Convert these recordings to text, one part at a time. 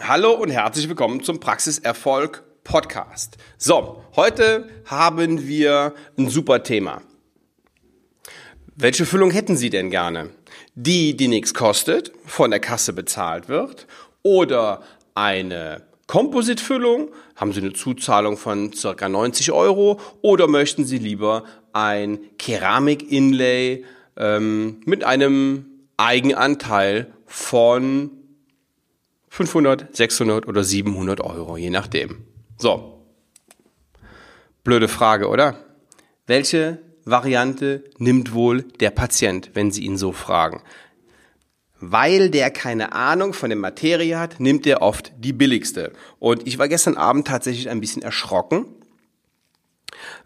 Hallo und herzlich willkommen zum Praxiserfolg Podcast. So, heute haben wir ein super Thema. Welche Füllung hätten Sie denn gerne? Die, die nichts kostet, von der Kasse bezahlt wird oder eine Kompositfüllung? Haben Sie eine Zuzahlung von circa 90 Euro oder möchten Sie lieber ein Keramik-Inlay ähm, mit einem Eigenanteil von 500, 600 oder 700 Euro, je nachdem. So. Blöde Frage, oder? Welche Variante nimmt wohl der Patient, wenn Sie ihn so fragen? Weil der keine Ahnung von der Materie hat, nimmt er oft die billigste. Und ich war gestern Abend tatsächlich ein bisschen erschrocken,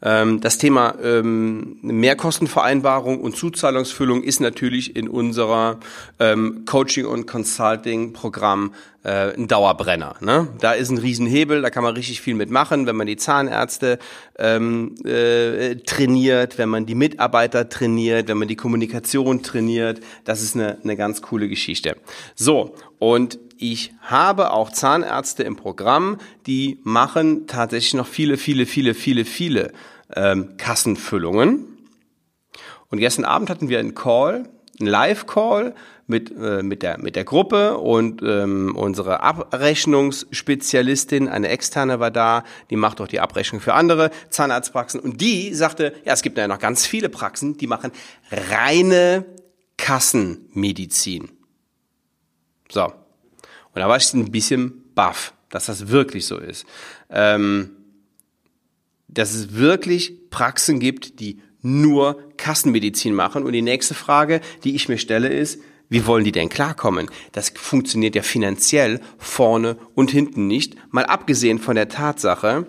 ähm, das Thema ähm, Mehrkostenvereinbarung und Zuzahlungsfüllung ist natürlich in unserer ähm, Coaching- und Consulting-Programm äh, ein Dauerbrenner. Ne? Da ist ein Riesenhebel, da kann man richtig viel mitmachen, wenn man die Zahnärzte ähm, äh, trainiert, wenn man die Mitarbeiter trainiert, wenn man die Kommunikation trainiert. Das ist eine, eine ganz coole Geschichte. So, und ich habe auch Zahnärzte im Programm, die machen tatsächlich noch viele, viele, viele, viele, viele ähm, Kassenfüllungen. Und gestern Abend hatten wir einen Call, einen Live-Call mit, äh, mit, der, mit der Gruppe und ähm, unsere Abrechnungsspezialistin, eine externe war da, die macht auch die Abrechnung für andere Zahnarztpraxen. Und die sagte, ja, es gibt ja noch ganz viele Praxen, die machen reine Kassenmedizin. So. Und da war ich ein bisschen baff, dass das wirklich so ist. Ähm, dass es wirklich Praxen gibt, die nur Kassenmedizin machen. Und die nächste Frage, die ich mir stelle, ist, wie wollen die denn klarkommen? Das funktioniert ja finanziell vorne und hinten nicht. Mal abgesehen von der Tatsache,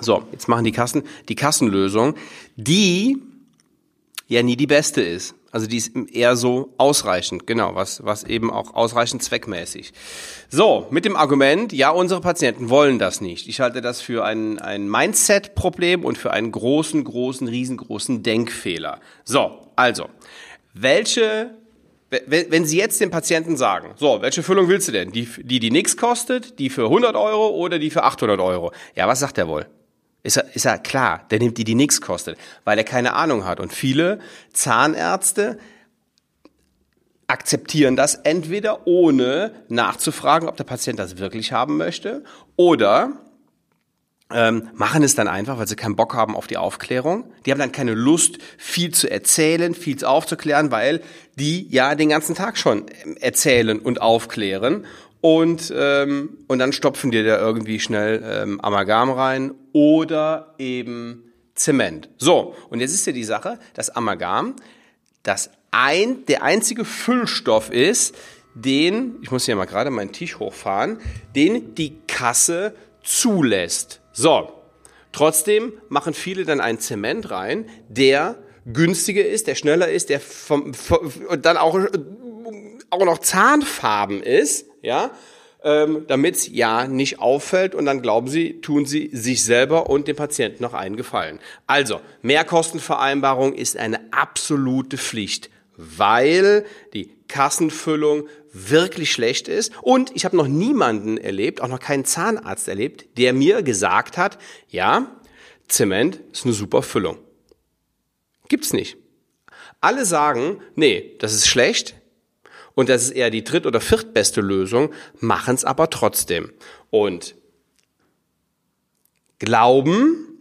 so, jetzt machen die Kassen die Kassenlösung, die ja nie die beste ist. Also die ist eher so ausreichend, genau, was, was eben auch ausreichend zweckmäßig. So, mit dem Argument, ja, unsere Patienten wollen das nicht. Ich halte das für ein, ein Mindset-Problem und für einen großen, großen, riesengroßen Denkfehler. So, also, welche wenn Sie jetzt den Patienten sagen, so, welche Füllung willst du denn? Die, die, die nichts kostet, die für 100 Euro oder die für 800 Euro? Ja, was sagt er wohl? Ist er, ist er klar, der nimmt die, die nichts kostet, weil er keine Ahnung hat. Und viele Zahnärzte akzeptieren das entweder ohne nachzufragen, ob der Patient das wirklich haben möchte, oder ähm, machen es dann einfach, weil sie keinen Bock haben auf die Aufklärung. Die haben dann keine Lust, viel zu erzählen, viel aufzuklären, weil die ja den ganzen Tag schon erzählen und aufklären und, ähm, und dann stopfen dir da irgendwie schnell ähm, Amalgam rein oder eben Zement. So, und jetzt ist ja die Sache, dass Amalgam das ein, der einzige Füllstoff ist, den, ich muss hier mal gerade meinen Tisch hochfahren, den die Kasse zulässt. So, trotzdem machen viele dann einen Zement rein, der günstiger ist, der schneller ist, der vom, vom dann auch, auch noch Zahnfarben ist, ja, ähm, damit es ja nicht auffällt und dann glauben sie, tun sie sich selber und dem Patienten noch einen Gefallen. Also, Mehrkostenvereinbarung ist eine absolute Pflicht, weil die Kassenfüllung wirklich schlecht ist. Und ich habe noch niemanden erlebt, auch noch keinen Zahnarzt erlebt, der mir gesagt hat, ja, Zement ist eine super Füllung. Gibt's nicht. Alle sagen, nee, das ist schlecht, und das ist eher die dritt- oder viertbeste Lösung, machen es aber trotzdem. Und glauben,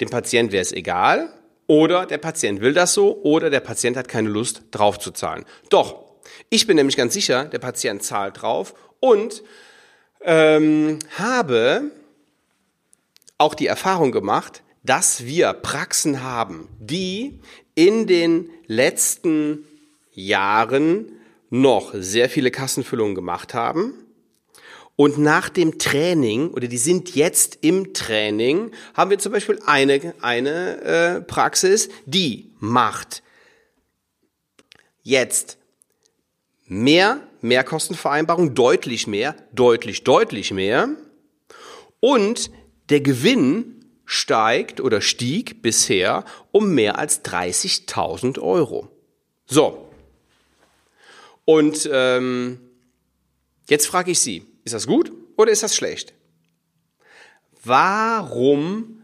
dem Patient wäre es egal, oder der Patient will das so, oder der Patient hat keine Lust, drauf zu zahlen. Doch, ich bin nämlich ganz sicher, der Patient zahlt drauf und ähm, habe auch die Erfahrung gemacht, dass wir Praxen haben, die in den letzten Jahren noch sehr viele Kassenfüllungen gemacht haben. Und nach dem Training, oder die sind jetzt im Training, haben wir zum Beispiel eine, eine äh, Praxis, die macht jetzt mehr Mehrkostenvereinbarung, deutlich mehr, deutlich, deutlich mehr. Und der Gewinn steigt oder stieg bisher um mehr als 30.000 Euro. So, und ähm, Jetzt frage ich Sie, ist das gut oder ist das schlecht? Warum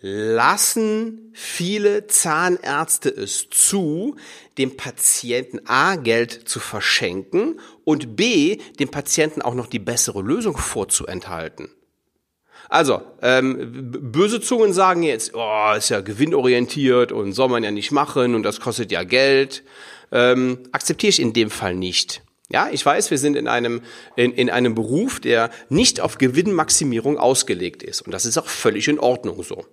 lassen viele Zahnärzte es zu, dem Patienten A Geld zu verschenken und B dem Patienten auch noch die bessere Lösung vorzuenthalten? Also, ähm, böse Zungen sagen jetzt, oh, ist ja gewinnorientiert und soll man ja nicht machen und das kostet ja Geld. Ähm, akzeptiere ich in dem Fall nicht. Ja, ich weiß, wir sind in einem, in, in einem Beruf, der nicht auf Gewinnmaximierung ausgelegt ist. Und das ist auch völlig in Ordnung so.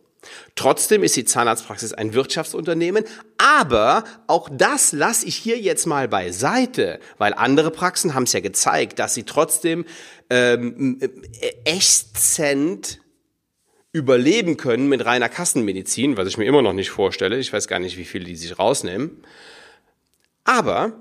Trotzdem ist die Zahnarztpraxis ein Wirtschaftsunternehmen, aber auch das lasse ich hier jetzt mal beiseite, weil andere Praxen haben es ja gezeigt, dass sie trotzdem ähm, äh, ächzend überleben können mit reiner Kassenmedizin, was ich mir immer noch nicht vorstelle. Ich weiß gar nicht, wie viele die sich rausnehmen. Aber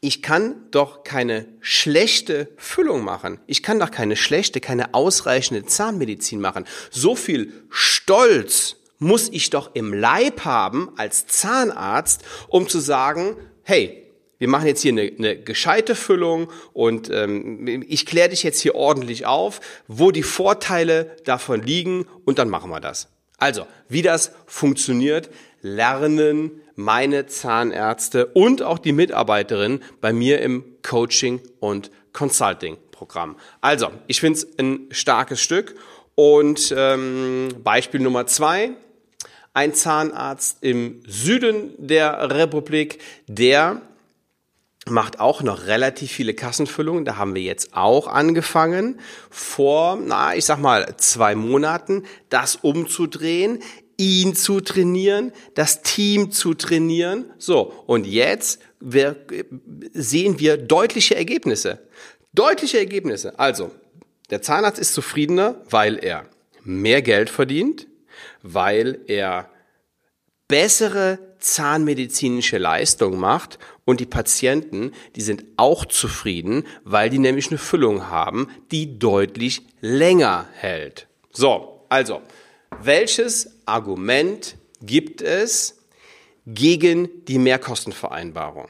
ich kann doch keine schlechte Füllung machen. Ich kann doch keine schlechte, keine ausreichende Zahnmedizin machen. So viel Stolz muss ich doch im Leib haben als Zahnarzt, um zu sagen, hey, wir machen jetzt hier eine, eine gescheite Füllung und ähm, ich kläre dich jetzt hier ordentlich auf, wo die Vorteile davon liegen und dann machen wir das. Also, wie das funktioniert, lernen meine Zahnärzte und auch die Mitarbeiterin bei mir im Coaching und Consulting Programm. Also, ich finde es ein starkes Stück und ähm, Beispiel Nummer zwei. Ein Zahnarzt im Süden der Republik, der macht auch noch relativ viele Kassenfüllungen. Da haben wir jetzt auch angefangen, vor, na, ich sag mal, zwei Monaten das umzudrehen ihn zu trainieren, das Team zu trainieren. So, und jetzt wir, sehen wir deutliche Ergebnisse. Deutliche Ergebnisse. Also, der Zahnarzt ist zufriedener, weil er mehr Geld verdient, weil er bessere zahnmedizinische Leistung macht und die Patienten, die sind auch zufrieden, weil die nämlich eine Füllung haben, die deutlich länger hält. So, also, welches Argument gibt es gegen die Mehrkostenvereinbarung?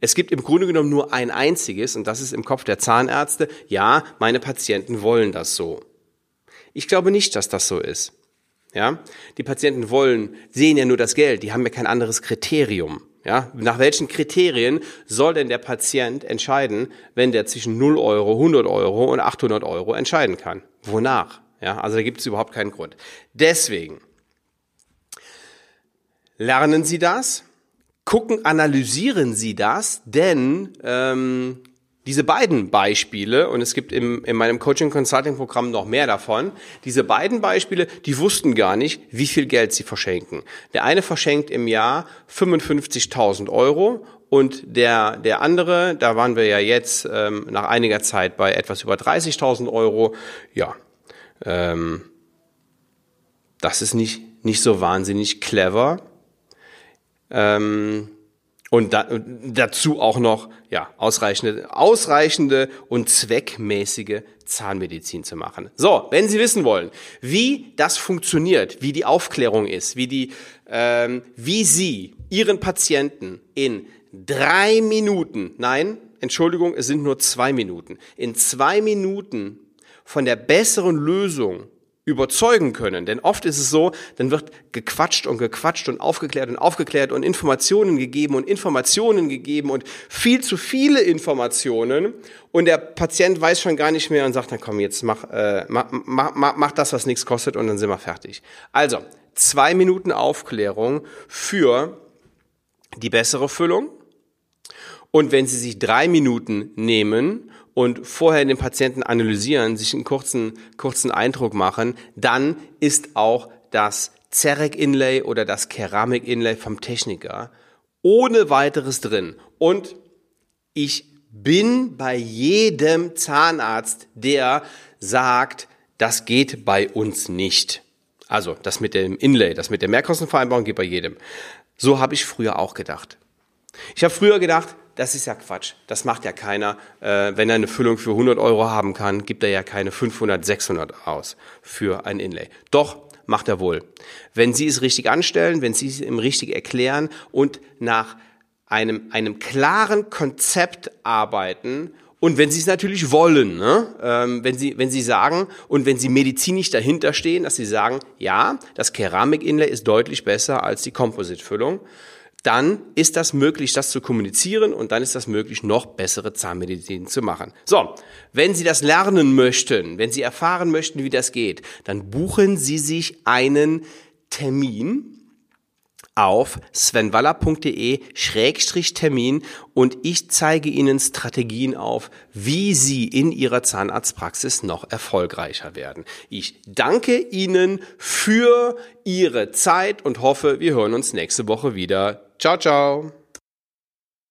Es gibt im Grunde genommen nur ein einziges, und das ist im Kopf der Zahnärzte, ja, meine Patienten wollen das so. Ich glaube nicht, dass das so ist. Ja, die Patienten wollen, sehen ja nur das Geld, die haben ja kein anderes Kriterium. Ja, nach welchen Kriterien soll denn der Patient entscheiden, wenn der zwischen 0 Euro, 100 Euro und 800 Euro entscheiden kann? Wonach? Ja, also da gibt es überhaupt keinen Grund. Deswegen lernen Sie das, gucken, analysieren Sie das, denn ähm, diese beiden Beispiele, und es gibt im, in meinem Coaching-Consulting-Programm noch mehr davon, diese beiden Beispiele, die wussten gar nicht, wie viel Geld sie verschenken. Der eine verschenkt im Jahr 55.000 Euro und der, der andere, da waren wir ja jetzt ähm, nach einiger Zeit bei etwas über 30.000 Euro, ja, ähm, das ist nicht, nicht so wahnsinnig clever. Ähm, und da, dazu auch noch ja, ausreichende, ausreichende und zweckmäßige Zahnmedizin zu machen. So, wenn Sie wissen wollen, wie das funktioniert, wie die Aufklärung ist, wie, die, ähm, wie Sie Ihren Patienten in drei Minuten, nein, Entschuldigung, es sind nur zwei Minuten, in zwei Minuten von der besseren Lösung überzeugen können. Denn oft ist es so, dann wird gequatscht und gequatscht und aufgeklärt und aufgeklärt und Informationen gegeben und Informationen gegeben und viel zu viele Informationen und der Patient weiß schon gar nicht mehr und sagt, dann komm, jetzt mach, äh, mach, mach, mach das, was nichts kostet und dann sind wir fertig. Also, zwei Minuten Aufklärung für die bessere Füllung. Und wenn Sie sich drei Minuten nehmen und vorher den Patienten analysieren, sich einen kurzen, kurzen Eindruck machen, dann ist auch das Zerek-Inlay oder das Keramik-Inlay vom Techniker ohne weiteres drin. Und ich bin bei jedem Zahnarzt, der sagt, das geht bei uns nicht. Also das mit dem Inlay, das mit der Mehrkostenvereinbarung geht bei jedem. So habe ich früher auch gedacht. Ich habe früher gedacht, das ist ja Quatsch. Das macht ja keiner. Äh, wenn er eine Füllung für 100 Euro haben kann, gibt er ja keine 500, 600 aus für ein Inlay. Doch, macht er wohl. Wenn Sie es richtig anstellen, wenn Sie es ihm richtig erklären und nach einem, einem klaren Konzept arbeiten Und wenn Sie es natürlich wollen, ne? ähm, wenn, Sie, wenn Sie sagen und wenn Sie medizinisch dahinter stehen, dass Sie sagen, ja, das Keramik-Inlay ist deutlich besser als die Composite-Füllung, dann ist das möglich, das zu kommunizieren und dann ist das möglich, noch bessere Zahnmedizin zu machen. So, wenn Sie das lernen möchten, wenn Sie erfahren möchten, wie das geht, dann buchen Sie sich einen Termin auf svenwaller.de-termin und ich zeige Ihnen Strategien auf, wie Sie in Ihrer Zahnarztpraxis noch erfolgreicher werden. Ich danke Ihnen für Ihre Zeit und hoffe, wir hören uns nächste Woche wieder. Ciao, ciao.